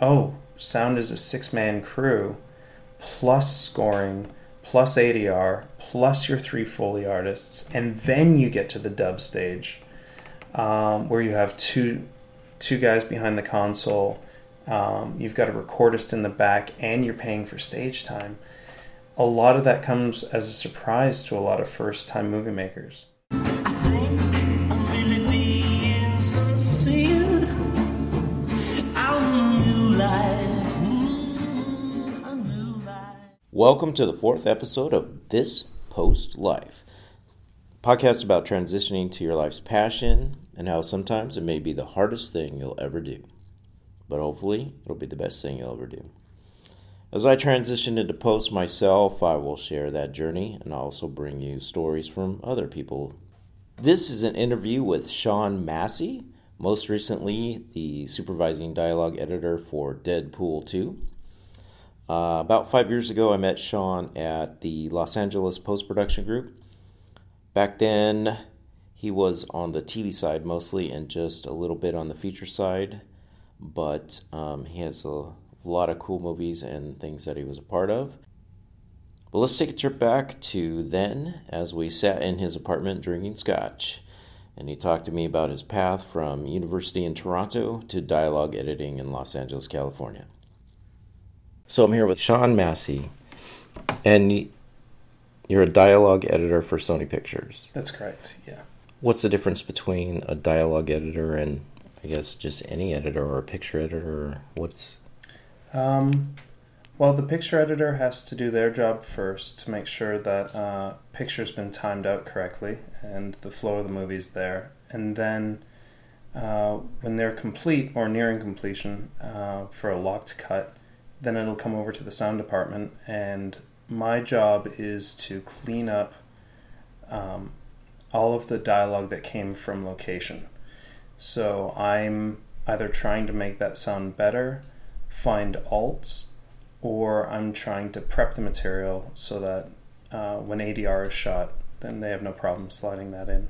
oh, sound is a six man crew, plus scoring, plus ADR, plus your three Foley artists, and then you get to the dub stage, um, where you have two two guys behind the console. Um, you've got a recordist in the back, and you're paying for stage time. A lot of that comes as a surprise to a lot of first time movie makers. Welcome to the fourth episode of This Post Life, podcast about transitioning to your life's passion and how sometimes it may be the hardest thing you'll ever do, but hopefully it'll be the best thing you'll ever do. As I transition into post myself, I will share that journey and also bring you stories from other people. This is an interview with Sean Massey, most recently the supervising dialogue editor for Deadpool 2. Uh, about five years ago, I met Sean at the Los Angeles Post Production Group. Back then, he was on the TV side mostly and just a little bit on the feature side, but um, he has a lot of cool movies and things that he was a part of. But let's take a trip back to then as we sat in his apartment drinking scotch. And he talked to me about his path from university in Toronto to dialogue editing in Los Angeles, California. So I'm here with Sean Massey, and you're a dialogue editor for Sony Pictures. That's correct, yeah. What's the difference between a dialogue editor and I guess just any editor or a picture editor? what's. Um, well, the picture editor has to do their job first to make sure that uh, picture's been timed out correctly and the flow of the movie's there. And then uh, when they're complete or nearing completion uh, for a locked cut, then it'll come over to the sound department, and my job is to clean up um, all of the dialogue that came from location. So I'm either trying to make that sound better, find alts, or I'm trying to prep the material so that uh, when ADR is shot, then they have no problem sliding that in.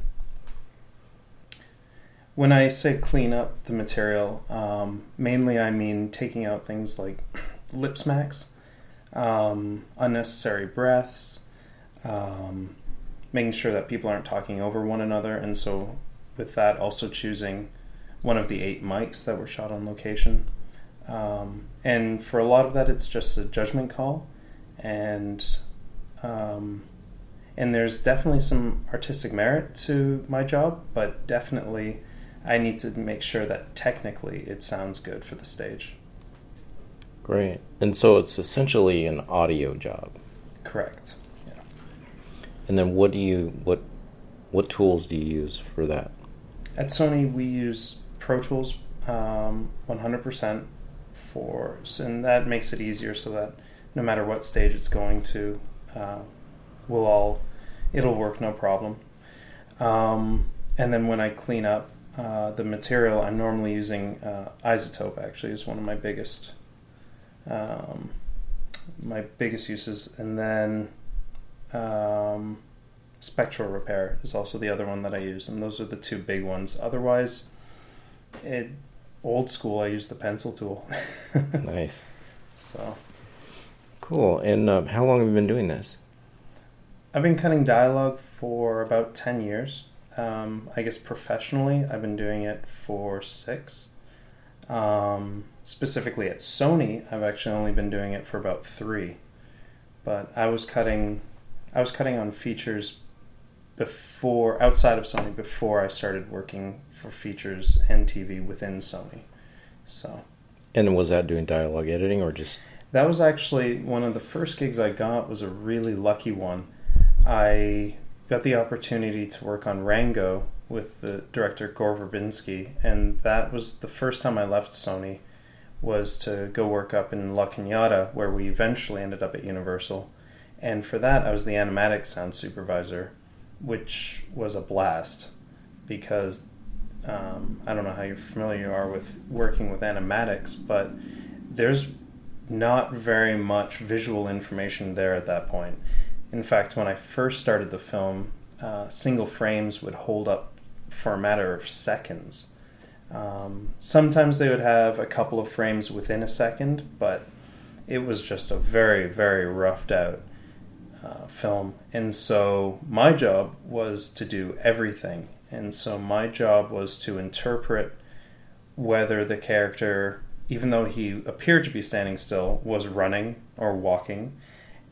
When I say clean up the material, um, mainly I mean taking out things like lip smacks, um, unnecessary breaths, um, making sure that people aren't talking over one another, and so with that, also choosing one of the eight mics that were shot on location. Um, and for a lot of that, it's just a judgment call, and um, and there's definitely some artistic merit to my job, but definitely I need to make sure that technically it sounds good for the stage. Great. And so it's essentially an audio job. Correct. Yeah. And then what do you what what tools do you use for that? At Sony, we use Pro Tools um, 100% for, and that makes it easier so that no matter what stage it's going to, uh, we'll all it'll work no problem. Um, and then when I clean up uh, the material, I'm normally using uh, iZotope. Actually, is one of my biggest um, my biggest uses, and then um, spectral repair is also the other one that I use, and those are the two big ones. Otherwise, it old school. I use the pencil tool. nice. So cool. And um, how long have you been doing this? I've been cutting dialogue for about ten years. Um, I guess professionally, I've been doing it for six. Um, specifically at Sony, I've actually only been doing it for about three. But I was cutting, I was cutting on features before outside of Sony before I started working for features and TV within Sony. So. And was that doing dialogue editing or just? That was actually one of the first gigs I got. Was a really lucky one. I got the opportunity to work on Rango with the director Gore Verbinski, and that was the first time I left Sony was to go work up in La Cañada, where we eventually ended up at Universal. And for that, I was the animatic sound supervisor, which was a blast because um, I don't know how you're familiar you are with working with animatics, but there's not very much visual information there at that point. In fact, when I first started the film, uh, single frames would hold up for a matter of seconds Um, sometimes they would have a couple of frames within a second, but it was just a very, very roughed out uh, film. And so my job was to do everything. And so my job was to interpret whether the character, even though he appeared to be standing still, was running or walking.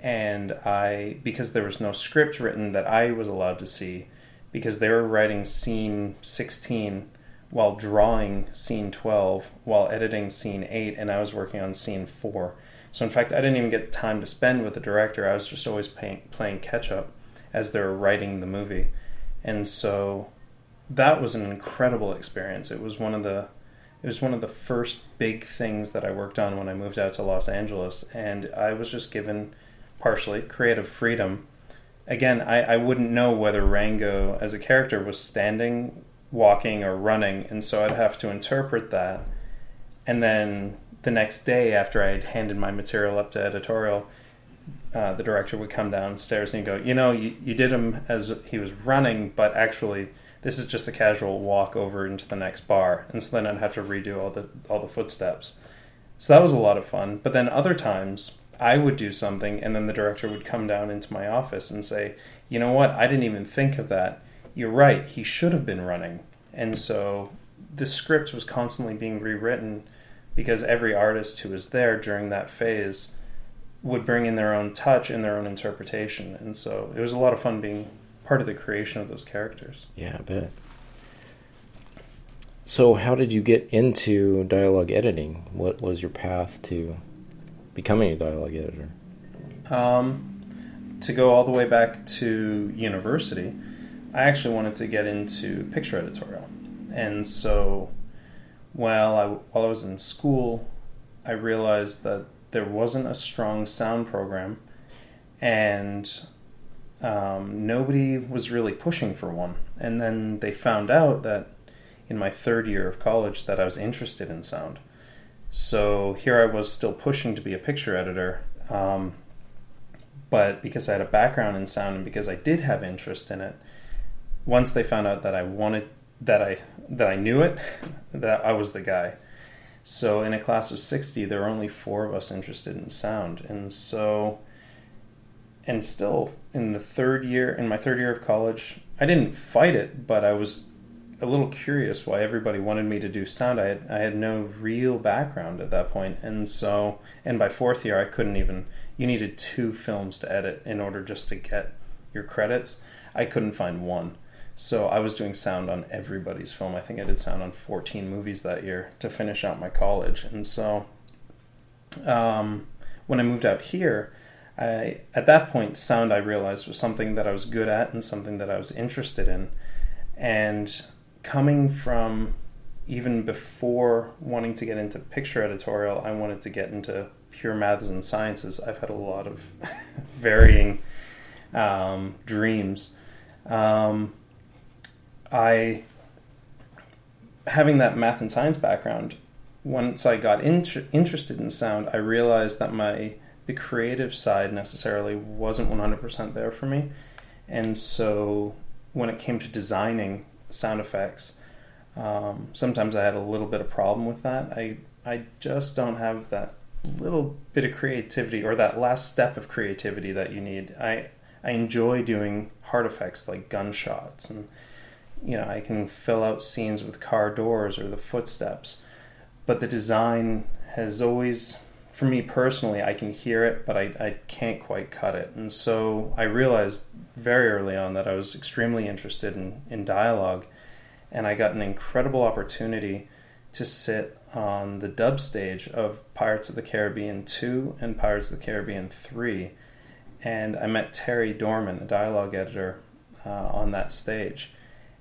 And I, because there was no script written that I was allowed to see, because they were writing scene 16 while drawing scene 12 while editing scene 8 and I was working on scene 4. So in fact, I didn't even get time to spend with the director. I was just always playing, playing catch up as they were writing the movie. And so that was an incredible experience. It was one of the it was one of the first big things that I worked on when I moved out to Los Angeles and I was just given partially creative freedom. Again, I, I wouldn't know whether Rango as a character was standing walking or running, and so I'd have to interpret that. And then the next day, after I'd handed my material up to editorial, uh, the director would come downstairs and go, "You know, you, you did him as he was running, but actually." This is just a casual walk over into the next bar, and so then I'd have to redo all the all the footsteps. So that was a lot of fun. But then other times, I would do something, and then the director would come down into my office and say, "You know what? I didn't even think of that you're right, he should have been running. And so the script was constantly being rewritten because every artist who was there during that phase would bring in their own touch and their own interpretation. And so it was a lot of fun being part of the creation of those characters. Yeah, I bet. So, how did you get into dialogue editing? What was your path to becoming a dialogue editor? Um, to go all the way back to university, I actually wanted to get into picture editorial, and so while I while I was in school, I realized that there wasn't a strong sound program, and um, nobody was really pushing for one. And then they found out that in my third year of college that I was interested in sound. So here I was still pushing to be a picture editor. Um, but because I had a background in sound and because I did have interest in it, once they found out that I wanted that I that I knew it, that I was the guy. So in a class of 60, there were only four of us interested in sound. And so and still in the third year in my third year of college, I didn't fight it, but I was a little curious why everybody wanted me to do sound. I had I had no real background at that point. point, and so and by fourth year I couldn't even. You needed two films to edit in order just to get your credits. I couldn't find one, so I was doing sound on everybody's film. I think I did sound on 14 movies that year to finish out my college. And so um, when I moved out here, I, at that point, sound I realized was something that I was good at and something that I was interested in. And coming from even before wanting to get into picture editorial, I wanted to get into pure maths and sciences. I've had a lot of varying um, dreams. Um, I, having that math and science background, once I got inter- interested in sound, I realized that my the creative side necessarily wasn't 100% there for me. And so when it came to designing sound effects, um, sometimes I had a little bit of problem with that. I I just don't have that little bit of creativity or that last step of creativity that you need. I I enjoy doing hard effects like gunshots and you know, I can fill out scenes with car doors or the footsteps. But the design has always, for me personally, I can hear it, but I, I can't quite cut it. And so I realized very early on that I was extremely interested in, in dialogue. And I got an incredible opportunity to sit on the dub stage of Pirates of the Caribbean 2 and Pirates of the Caribbean 3. And I met Terry Dorman, a dialogue editor, uh, on that stage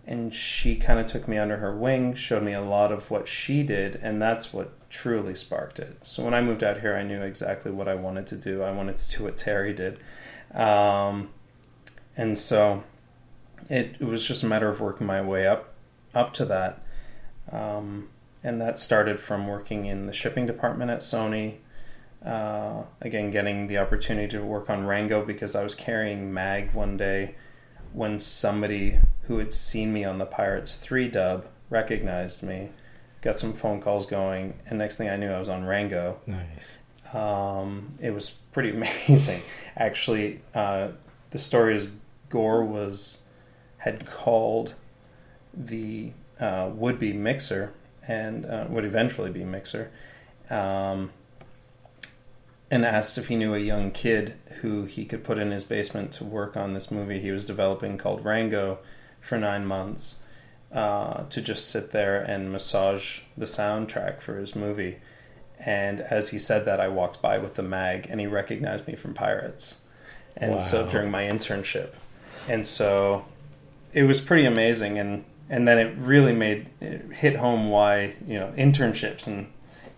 and she kind of took me under her wing, showed me a lot of what she did, and that's what truly sparked it. So when I moved out here, I knew exactly what I wanted to do. I wanted to do what Terry did, um, and so it, it, was just a matter of working my way up up to that. Um, and that started from working in the shipping department at Sony. Uh, again, getting the opportunity to work on Rango because I was carrying Mag one day when somebody who had seen me on the Pirates 3 dub recognized me. got some phone calls going, and next thing I knew, I was on Rango. Nice. Um, it was pretty amazing. Actually, uh, the story is Gore was had called the uh, would be mixer and uh, would eventually be mixer, um, and asked if he knew a young kid who he could put in his basement to work on this movie he was developing called Rango for nine months uh, to just sit there and massage the soundtrack for his movie. And as he said that, I walked by with the mag, and he recognized me from Pirates. And wow. so during my internship, and so it was pretty amazing. And and then it really made it hit home why you know internships and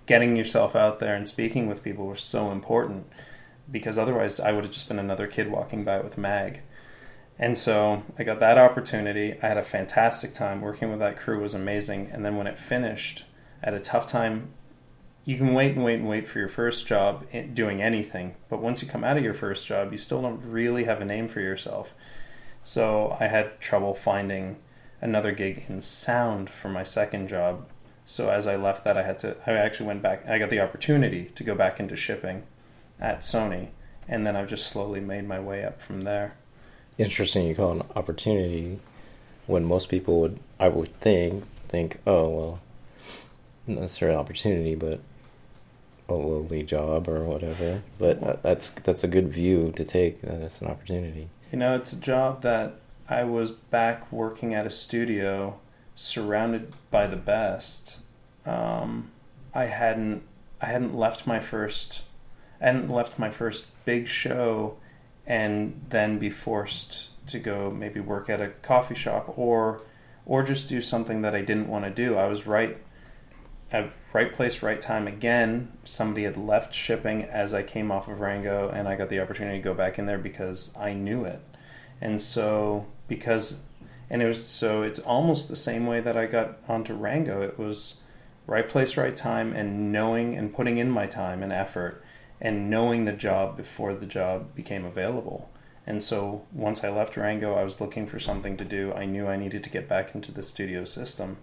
getting yourself out there and speaking with people were so important because otherwise I would have just been another kid walking by with mag. And so I got that opportunity. I had a fantastic time working with that crew was amazing. And then when it finished, had a tough time. You can wait and wait and wait for your first job eh, doing anything, but once you come out of your first job, you still don't really have a name for yourself. So I had trouble finding another gig in sound for my second job. So as I left that, I had to. I actually went back. I got the opportunity to go back into shipping at Sony, and then I've just slowly made my way up from there. Interesting, you call an opportunity when most people would, I would think, think, oh well, not necessarily opportunity, but a lowly job or whatever. But that's that's a good view to take. That it's an opportunity. You know, it's a job that I was back working at a studio, surrounded by the best. Um, I hadn't I hadn't left my first I hadn't left my first big show and then be forced to go maybe work at a coffee shop or or just do something that I didn't want to do. I was right at right place, right time again. Somebody had left shipping as I came off of Rango and I got the opportunity to go back in there because I knew it. And so because and it was so it's almost the same way that I got onto Rango. It was right place, right time and knowing and putting in my time and effort and knowing the job before the job became available. And so once I left Rango, I was looking for something to do. I knew I needed to get back into the studio system.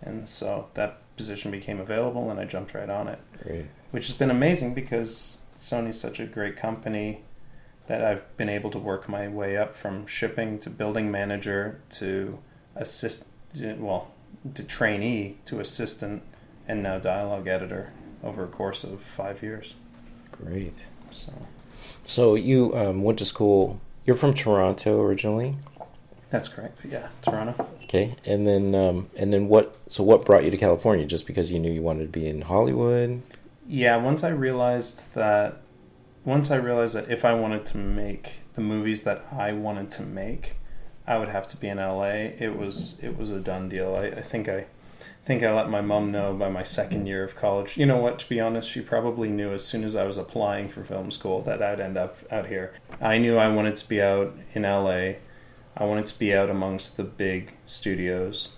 And so that position became available and I jumped right on it. Great. Which has been amazing because Sony's such a great company that I've been able to work my way up from shipping to building manager to assist well to trainee to assistant and now dialogue editor over a course of 5 years. Great. So, so you um, went to school. You're from Toronto originally. That's correct. Yeah, Toronto. Okay, and then um, and then what? So what brought you to California? Just because you knew you wanted to be in Hollywood? Yeah. Once I realized that, once I realized that if I wanted to make the movies that I wanted to make, I would have to be in LA. It was it was a done deal. I, I think I think I let my mom know by my second year of college. You know what? To be honest, she probably knew as soon as I was applying for film school that I'd end up out here. I knew I wanted to be out in LA. I wanted to be out amongst the big studios,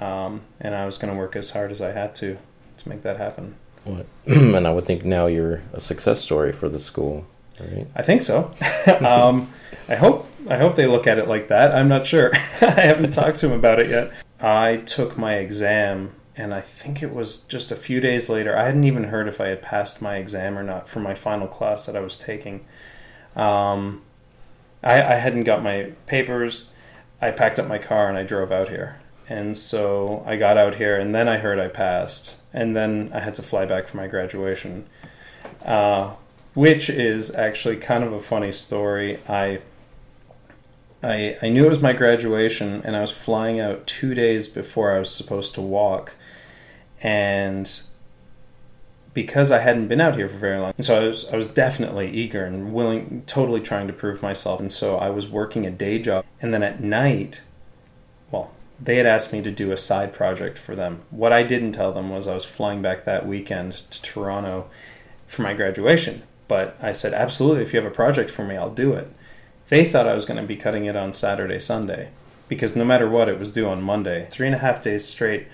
um, and I was going to work as hard as I had to to make that happen. What? and I would think now you're a success story for the school. Right? I think so. um, I hope I hope they look at it like that. I'm not sure. I haven't talked to them about it yet. I took my exam, and I think it was just a few days later. I hadn't even heard if I had passed my exam or not for my final class that I was taking. Um, I, I hadn't got my papers. I packed up my car and I drove out here. And so I got out here, and then I heard I passed, and then I had to fly back for my graduation, uh, which is actually kind of a funny story. I I, I knew it was my graduation and I was flying out two days before I was supposed to walk. And because I hadn't been out here for very long, so I was I was definitely eager and willing, totally trying to prove myself. And so I was working a day job, and then at night, well, they had asked me to do a side project for them. What I didn't tell them was I was flying back that weekend to Toronto for my graduation. But I said, absolutely, if you have a project for me, I'll do it. They thought I was going to be cutting it on Saturday, Sunday, because no matter what, it was due on Monday. Three and a half days straight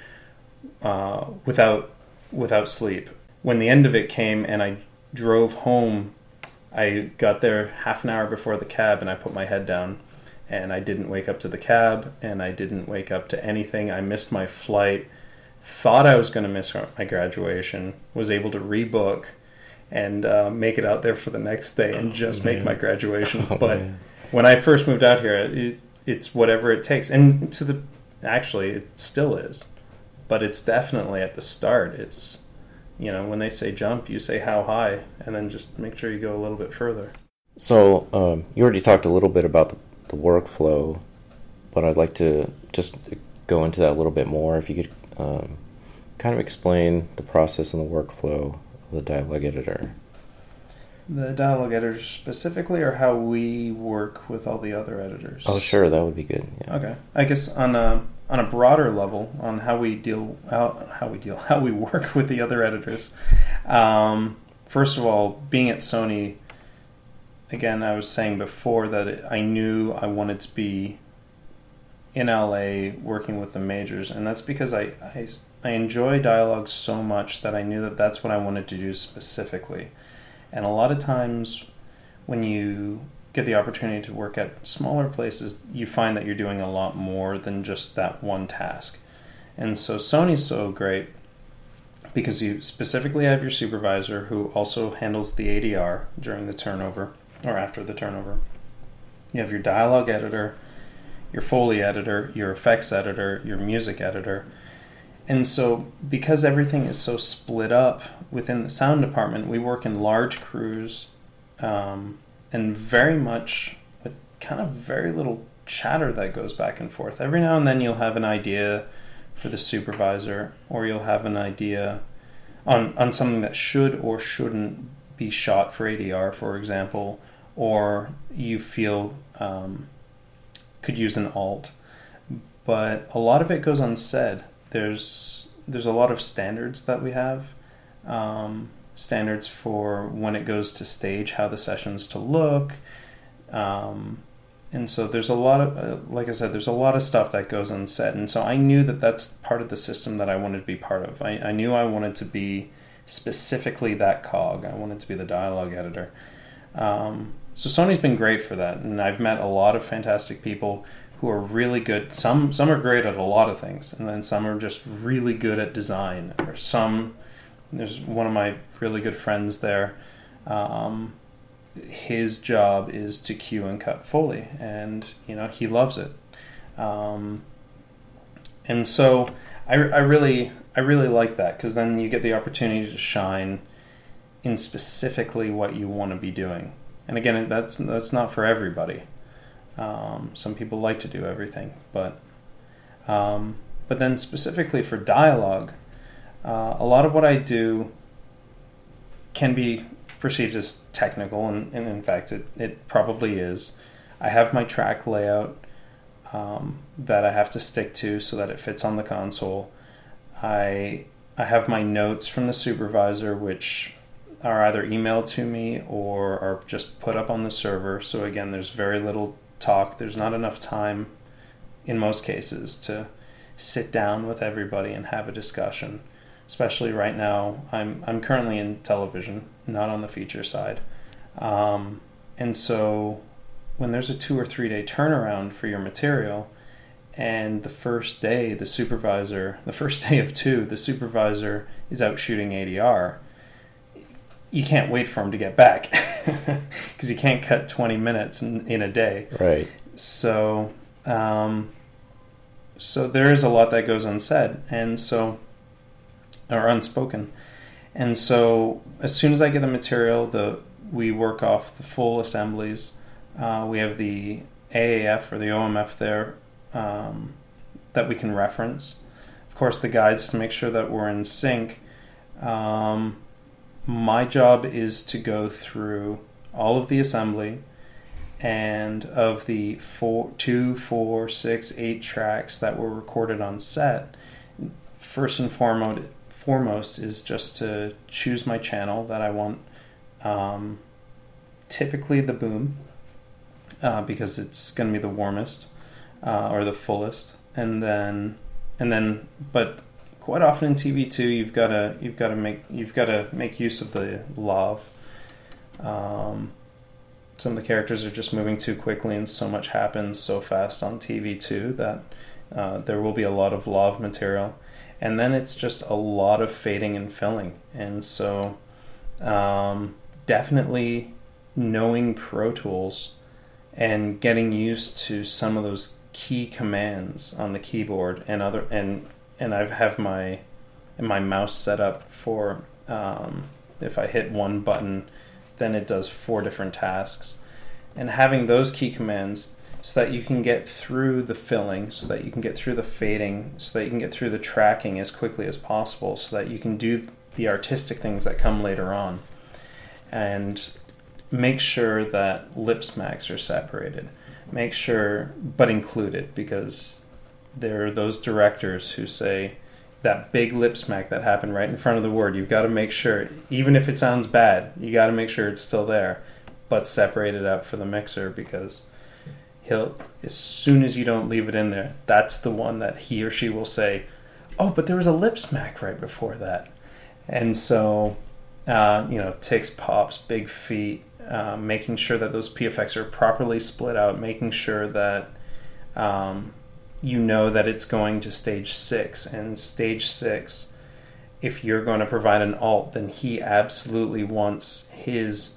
uh, without without sleep. When the end of it came and I drove home, I got there half an hour before the cab and I put my head down and I didn't wake up to the cab and I didn't wake up to anything. I missed my flight thought I was going to miss my graduation, was able to rebook and uh, make it out there for the next day and just make my graduation. Oh, but man. When I first moved out here, it, it's whatever it takes, and to the actually it still is, but it's definitely at the start. It's you know when they say jump, you say how high, and then just make sure you go a little bit further. So um, you already talked a little bit about the, the workflow, but I'd like to just go into that a little bit more. If you could um, kind of explain the process and the workflow of the dialogue editor. The dialogue editors specifically, or how we work with all the other editors. Oh, sure, that would be good. Yeah. Okay, I guess on a on a broader level, on how we deal how, how we deal how we work with the other editors. Um, first of all, being at Sony, again, I was saying before that it, I knew I wanted to be in LA working with the majors, and that's because I, I I enjoy dialogue so much that I knew that that's what I wanted to do specifically. And a lot of times, when you get the opportunity to work at smaller places, you find that you're doing a lot more than just that one task. And so Sony's so great because you specifically have your supervisor who also handles the ADR during the turnover or after the turnover. You have your dialogue editor, your Foley editor, your effects editor, your music editor. And so, because everything is so split up within the sound department, we work in large crews um, and very much with kind of very little chatter that goes back and forth. Every now and then, you'll have an idea for the supervisor, or you'll have an idea on, on something that should or shouldn't be shot for ADR, for example, or you feel um, could use an alt. But a lot of it goes unsaid there's there's a lot of standards that we have um, standards for when it goes to stage how the sessions to look um, and so there's a lot of uh, like i said there's a lot of stuff that goes unsaid and so i knew that that's part of the system that i wanted to be part of. I, I knew i wanted to be specifically that cog. I wanted to be the dialogue editor. Um, so sony's been great for that and i've met a lot of fantastic people who are really good. Some some are great at a lot of things, and then some are just really good at design. Or some there's one of my really good friends there. Um, his job is to cue and cut Foley, and you know he loves it. Um, and so I, I really I really like that because then you get the opportunity to shine in specifically what you want to be doing. And again, that's that's not for everybody. Um, some people like to do everything, but um, but then specifically for dialogue, uh, a lot of what I do can be perceived as technical, and, and in fact, it, it probably is. I have my track layout um, that I have to stick to so that it fits on the console. I I have my notes from the supervisor, which are either emailed to me or are just put up on the server. So again, there's very little talk. There's not enough time in most cases to sit down with everybody and have a discussion. Especially right now, I'm I'm currently in television, not on the feature side, um, and so when there's a two or three day turnaround for your material, and the first day the supervisor, the first day of two, the supervisor is out shooting ADR. You can't wait for him to get back because you can't cut 20 minutes in, in a day. Right. So, um, so there is a lot that goes unsaid, and so or unspoken, and so as soon as I get the material, the we work off the full assemblies. Uh, we have the AAF or the OMF there um, that we can reference. Of course, the guides to make sure that we're in sync. Um, my job is to go through all of the assembly and of the four, two, four, six, eight tracks that were recorded on set. First and foremost, foremost is just to choose my channel that I want. Um, typically the boom, uh, because it's going to be the warmest uh, or the fullest, and then and then, but quite often in TV too, you've got to you've got to make you've got to make use of the lav. Um, some of the characters are just moving too quickly, and so much happens so fast on TV too that uh, there will be a lot of lav material. and then it's just a lot of fading and filling. And so, um, definitely knowing Pro Tools and getting used to some of those key commands on the keyboard and other and and I have my my mouse set up for um, if I hit one button, then it does four different tasks, and having those key commands so that you can get through the filling, so that you can get through the fading, so that you can get through the tracking as quickly as possible, so that you can do the artistic things that come later on. And make sure that lip smacks are separated. Make sure, but included, because there are those directors who say that big lip smack that happened right in front of the word. You've got to make sure, even if it sounds bad, you got to make sure it's still there, but separate it out for the mixer because he'll, as soon as you don't leave it in there, that's the one that he or she will say, "Oh, but there was a lip smack right before that," and so. Uh, you know, ticks, pops, big feet, uh, making sure that those PFX are properly split out, making sure that um, you know that it's going to stage six, and stage six, if you're going to provide an alt, then he absolutely wants his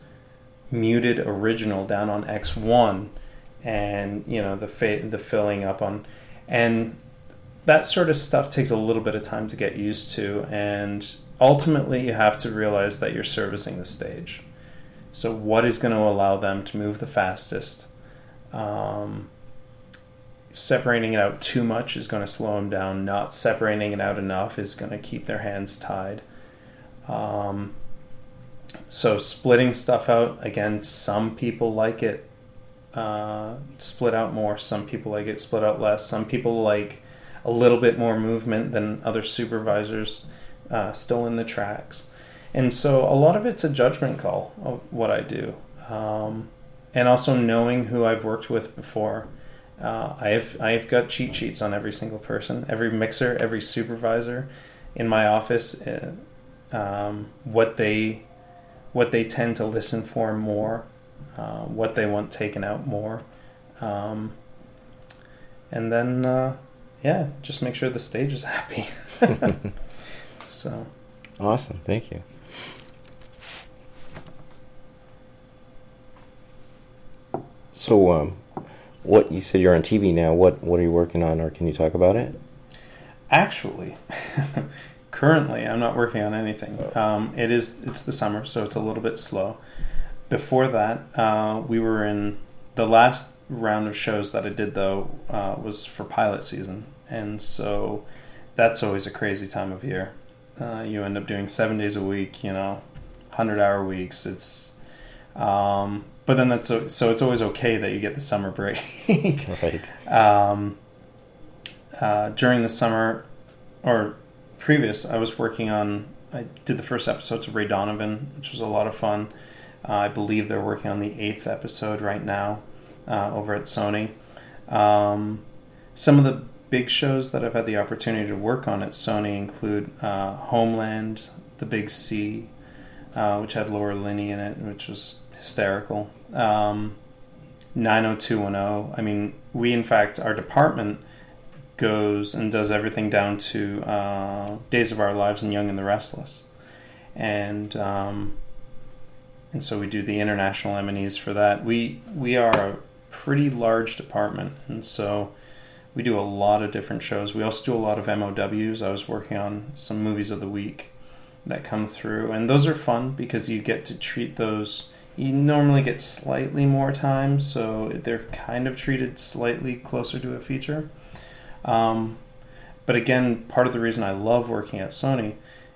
muted original down on X1 and you know the fa- the filling up on and that sort of stuff takes a little bit of time to get used to and ultimately you have to realize that you're servicing the stage so, what is going to allow them to move the fastest? Um, separating it out too much is going to slow them down. Not separating it out enough is going to keep their hands tied. Um, so, splitting stuff out again, some people like it uh, split out more. Some people like it split out less. Some people like a little bit more movement than other supervisors uh, still in the tracks and so a lot of it's a judgment call of what I do, um, and also knowing who I've worked with before. Uh, I have I've got cheat sheets on every single person, every mixer, every supervisor in my office. Uh, um, what they what they tend to listen for more, uh, what they want taken out more, um, and then uh, yeah, just make sure the stage is happy. so awesome, thank you. So, um, what you said you're on TV now? What what are you working on, or can you talk about it? Actually, currently I'm not working on anything. Um, it is it's the summer, so it's a little bit slow. Before that, uh, we were in the last round of shows that I did though uh, was for pilot season, and so that's always a crazy time of year. Uh, you end up doing seven days a week, you know, hundred hour weeks. It's um, but then that's so, so it's always okay that you get the summer break. right. Um, uh, during the summer or previous, I was working on. I did the first episode of Ray Donovan, which was a lot of fun. Uh, I believe they're working on the eighth episode right now uh, over at Sony. Um, some of the big shows that I've had the opportunity to work on at Sony include uh, Homeland, The Big C, uh, which had Laura Linney in it, which was hysterical. Um, 90210. I mean, we in fact, our department goes and does everything down to uh, Days of Our Lives and Young and the Restless, and um, and so we do the international M&Es for that. We we are a pretty large department, and so we do a lot of different shows. We also do a lot of MOWs. I was working on some movies of the week that come through, and those are fun because you get to treat those you normally get slightly more time, so they're kind of treated slightly closer to a feature. Um, but again, part of the reason I love working at Sony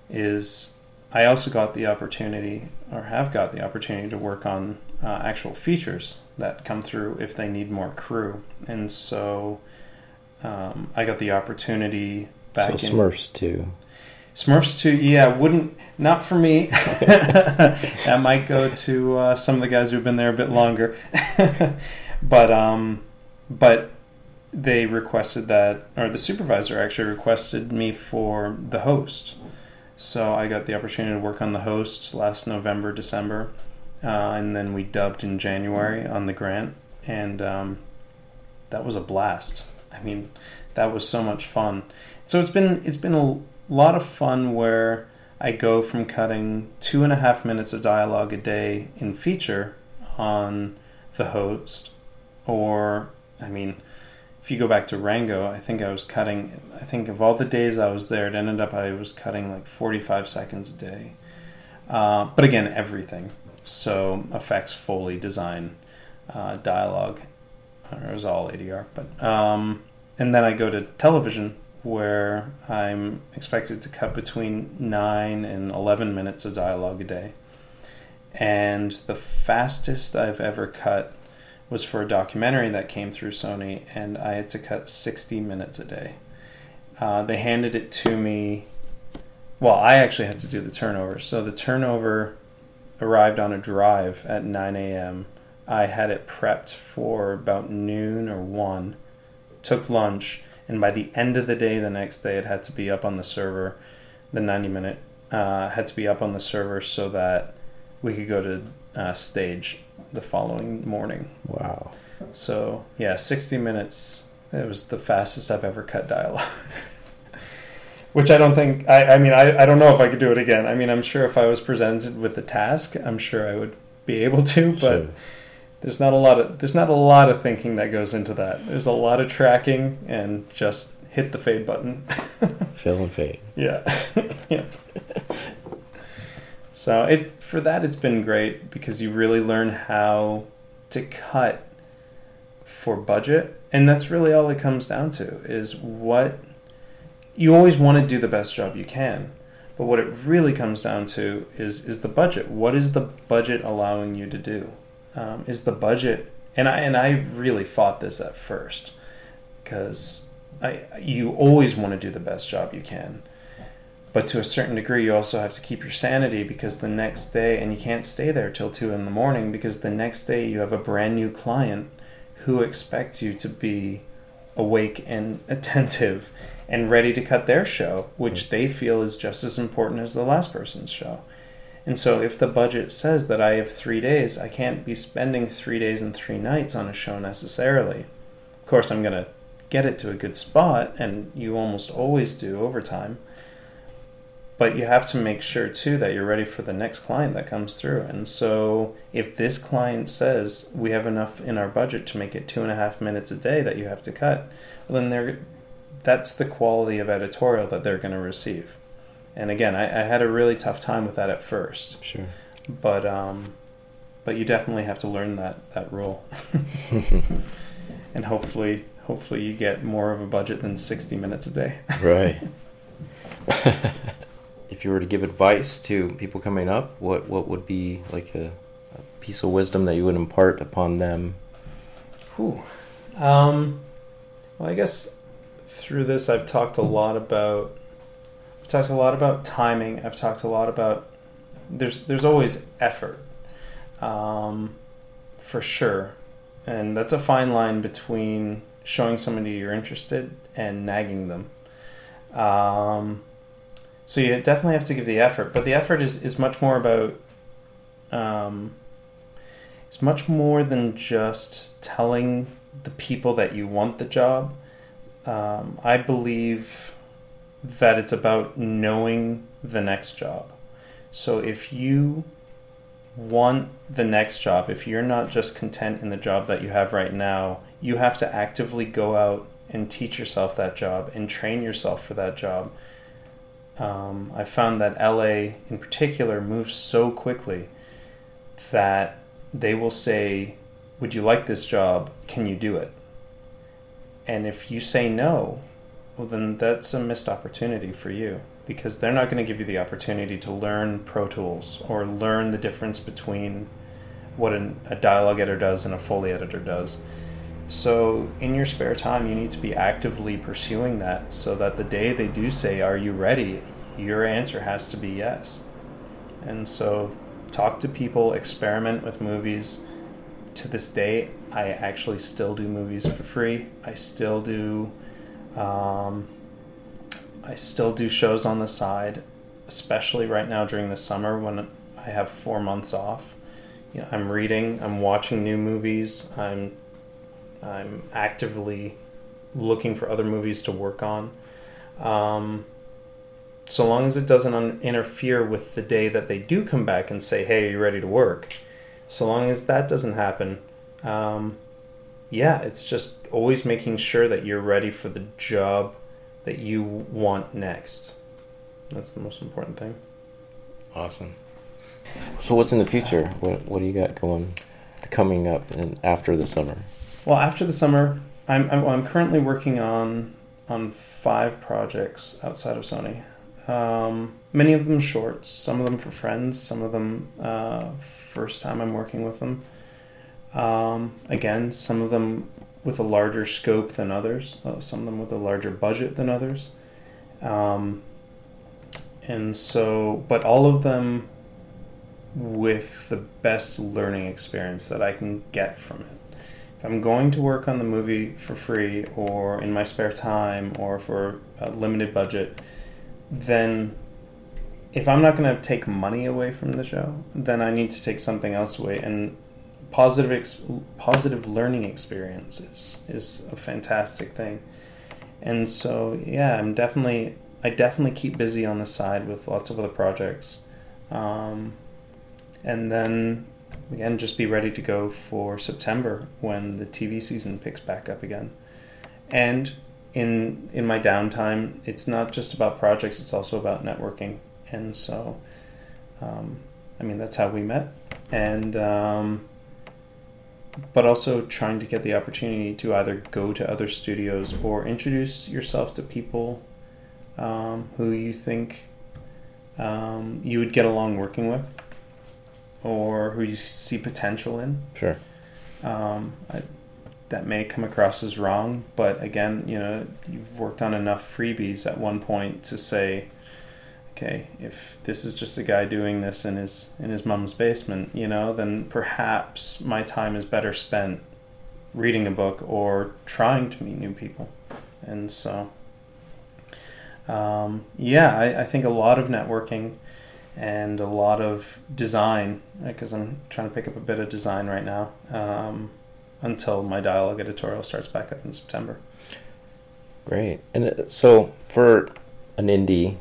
is I also got the opportunity, or have got the opportunity, to work on uh, actual features that come through if they need more crew. And so um, I got the opportunity back so in. Smurfs 2. Smurfs 2, yeah, wouldn't not for me. that might go to uh, some of the guys who've been there a bit longer. but um, but they requested that, or the supervisor actually requested me for the host. So I got the opportunity to work on the host last November, December, uh, and then we dubbed in January on the grant, and um, that was a blast. I mean, that was so much fun. So it's been it's been a lot of fun where I go from cutting two and a half minutes of dialogue a day in feature on the host, or I mean, if you go back to Rango, I think I was cutting. I think of all the days I was there, it ended up I was cutting like forty-five seconds a day. Uh, but again, everything. So effects, foley, design, uh, dialogue. It was all ADR, but um, and then I go to television where I'm expected to cut between 9 and 11 minutes of dialogue a day. And the fastest I've ever cut was for a documentary that came through Sony, and I had to cut 60 minutes a day. Uh, they handed it to me. Well, I actually had to do the turnover. So the turnover arrived on a drive at 9 a.m. I had it prepped for about noon or 1, took lunch, and by the end of the day the next day it had to be up on the server the 90 minute uh, had to be up on the server so that we could go to uh, stage the following morning Wow. so yeah 60 minutes it was the fastest i've ever cut dialogue which i don't think i, I mean I, I don't know if i could do it again i mean i'm sure if i was presented with the task i'm sure i would be able to but Sure. There's not a lot of there's not a lot of thinking that goes into that. There's a lot of tracking and just hit the fade button. Fill and fade. yeah. yeah. So it for that it's been great because you really learn how to cut for budget and that's really all it comes down to is what you always want to do the best job you can. But what it really comes down to is is the budget. What is the budget allowing you to do? Um, is the budget. And I and I really fought this at first because I you always want to do the best job you can, but to a certain degree you also have to keep your sanity because the next day and you can't stay there till two in the morning because the next day you have a brand new client who expects you to be awake and attentive and ready to cut their show, which they feel is just as important as the last person's show. And so, if the budget says that I have three days, I can't be spending three days and three nights on a show necessarily. Of course, I'm going to get it to a good spot, and you almost always do overtime. But you have to make sure, too, that you're ready for the next client that comes through. And so, if this client says we have enough in our budget to make it two and a half minutes a day that you have to cut, then they're, that's the quality of editorial that they're going to receive. And again, I, I had a really tough time with that at first Sure. but um, but you definitely have to learn that that rule, and hopefully hopefully you get more of a budget than sixty minutes a day. right. if you were to give advice to people coming up, what what would be like a, a piece of wisdom that you would impart upon them? Whew. Um, well, I guess through this I've talked a lot about I've talked a lot about timing. I've talked a lot about there's there's always effort, um, for sure, and that's a fine line between showing somebody you're interested and nagging them. Um, so you definitely have to give the effort, but the effort is is much more about um, it's much more than just telling the people that you want the job. Um, I believe that it's about knowing the next job. So if you want the next job, if you're not just content in the job that you have right now, you have to actively go out and teach yourself that job and train yourself for that job. Um, I found that LA in particular moves so quickly that they will say, Would you like this job? Can you do it? And if you say no, well, then that's a missed opportunity for you because they're not going to give you the opportunity to learn Pro Tools or learn the difference between what an, a dialogue editor does and a Foley editor does. So, in your spare time, you need to be actively pursuing that so that the day they do say, Are you ready? your answer has to be yes. And so, talk to people, experiment with movies. To this day, I actually still do movies for free. I still do. Um, I still do shows on the side, especially right now during the summer when I have four months off. You know, I'm reading, I'm watching new movies, I'm I'm actively looking for other movies to work on. Um, so long as it doesn't un- interfere with the day that they do come back and say, "Hey, are you ready to work?" So long as that doesn't happen, um, yeah, it's just always making sure that you're ready for the job that you want next. That's the most important thing. Awesome. So what's in the future? What what do you got going coming up and after the summer? Well, after the summer, I'm I'm, I'm currently working on on five projects outside of Sony. Um, many of them shorts, some of them for friends, some of them uh, first time I'm working with them. Um, again, some of them with a larger scope than others, uh, some of them with a larger budget than others. Um, and so, but all of them with the best learning experience that I can get from it. If I'm going to work on the movie for free or in my spare time or for a limited budget, then if I'm not going to take money away from the show, then I need to take something else away. And positive ex- positive learning experiences is a fantastic thing. And so, yeah, I'm definitely I definitely keep busy on the side with lots of other projects. Um, and then again, just be ready to go for September when the TV season picks back up again. And in in my downtime, it's not just about projects; it's also about networking. And so, um, I mean, that's how we met, and um, but also trying to get the opportunity to either go to other studios or introduce yourself to people um, who you think um, you would get along working with or who you see potential in. Sure. Um, I, that may come across as wrong, but again, you know, you've worked on enough freebies at one point to say, okay, if this is just a guy doing this in his in his mom's basement, you know, then perhaps my time is better spent reading a book or trying to meet new people. And so, um, yeah, I, I think a lot of networking and a lot of design because I'm trying to pick up a bit of design right now um, until my dialogue editorial starts back up in September. Great. And uh, so for an indie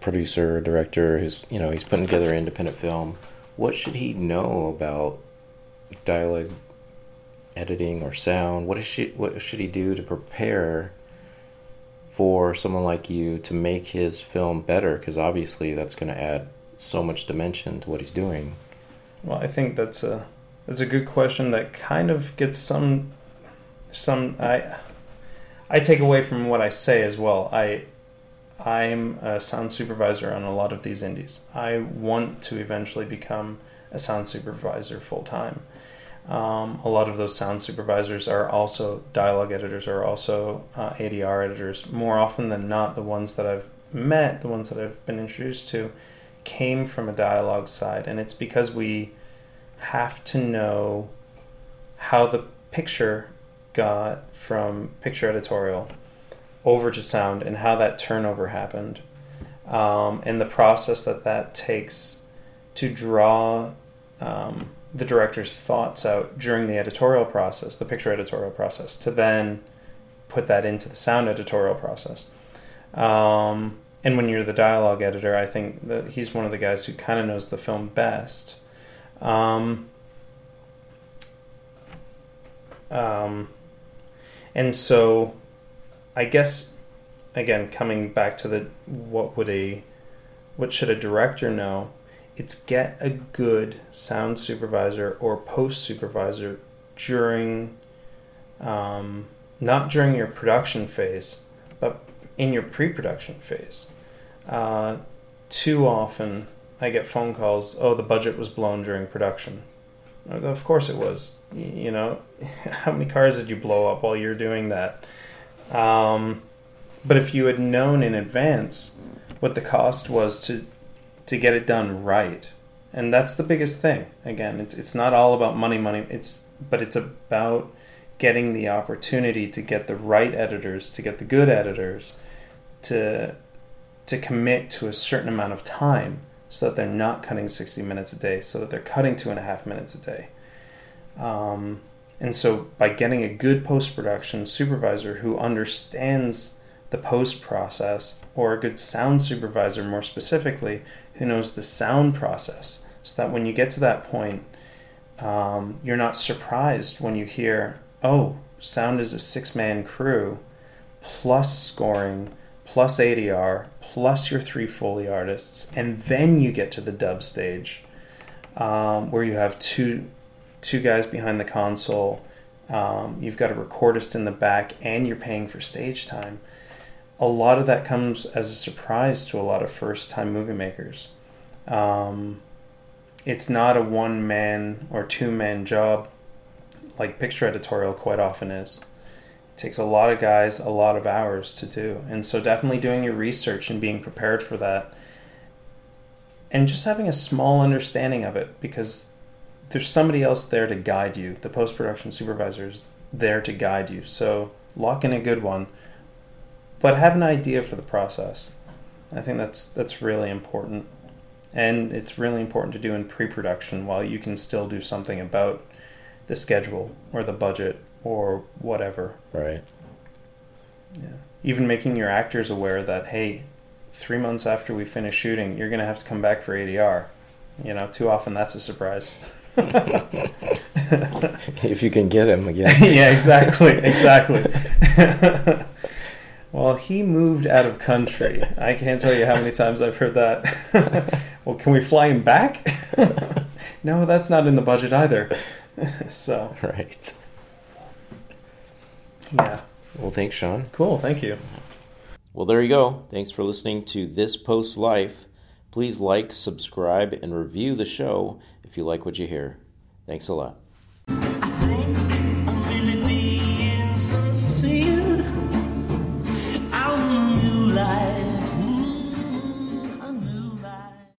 producer, director who's, you know, he's putting together an independent film, what should he know about dialogue editing or sound? What is she what should he do to prepare for someone like you to make his film better? Because obviously that's going to add so much dimension to what he's doing. Well i think that's a that's a good question that kind of gets some some i i take away from what i say as well. I i'm a sound supervisor on a lot of these indies. I want to eventually become a sound supervisor full time um, a lot of those sound supervisors are also dialogue editors, are also uh, ADR editors. More often than not, the ones that I've met, the ones that I've been introduced to, came from a dialogue side, and it's because we have to know how the picture got from picture editorial over to sound and how that turnover happened, um, and the process that that takes to draw. Um, the director's thoughts out during the editorial process, the picture editorial process, to then put that into the sound editorial process. Um, and when you're the dialogue editor, I think that he's one of the guys who kind of knows the film best. Um, um, and so, I guess, again, coming back to the what would a what should a director know? it's get a good sound supervisor or post supervisor during um, not during your production phase but in your pre-production phase. Uh, too often i get phone calls oh the budget was blown during production. Of course it was. You know how many cars did you blow up while you're doing that um, but if you had known in advance what the cost was to to get it done right. And that's the biggest thing. Again, it's it's not all about money, money. It's but it's about getting the opportunity to get the right editors, to get the good editors, to to commit to a certain amount of time so that they're not cutting 60 minutes a day, so that they're cutting two and a half minutes a day. Um, and so by getting a good post production supervisor who understands the post process, or a good sound supervisor, more specifically, who knows the sound process, so that when you get to that point, um, you're not surprised when you hear, oh, sound is a six man crew, plus scoring, plus ADR, plus your three Foley artists, and then you get to the dub stage um, where you have two two guys behind the console. Um, you've got a recordist in the back, and you're paying for stage time. A lot of that comes as a surprise to a lot of first time movie makers. Um, it's not a one man or two man job like picture editorial quite often is. It takes a lot of guys a lot of hours to do. And so definitely doing your research and being prepared for that and just having a small understanding of it because there's somebody else there to guide you. The post production supervisor is there to guide you. So lock in a good one, but have an idea for the process. I think that's that's really important, and it's really important to do in pre-production while you can still do something about the schedule or the budget or whatever. Right. Yeah. Even making your actors aware that hey, three months after we finish shooting, you're going to have to come back for ADR. You know, too often that's a surprise. if you can get him again. yeah, exactly, exactly. well, he moved out of country. I can't tell you how many times I've heard that. well, can we fly him back? no, that's not in the budget either. so. Right. Yeah. Well, thanks, Sean. Cool. Thank you. Well, there you go. Thanks for listening to This Post Life. Please like, subscribe, and review the show if you like what you hear, thanks a lot.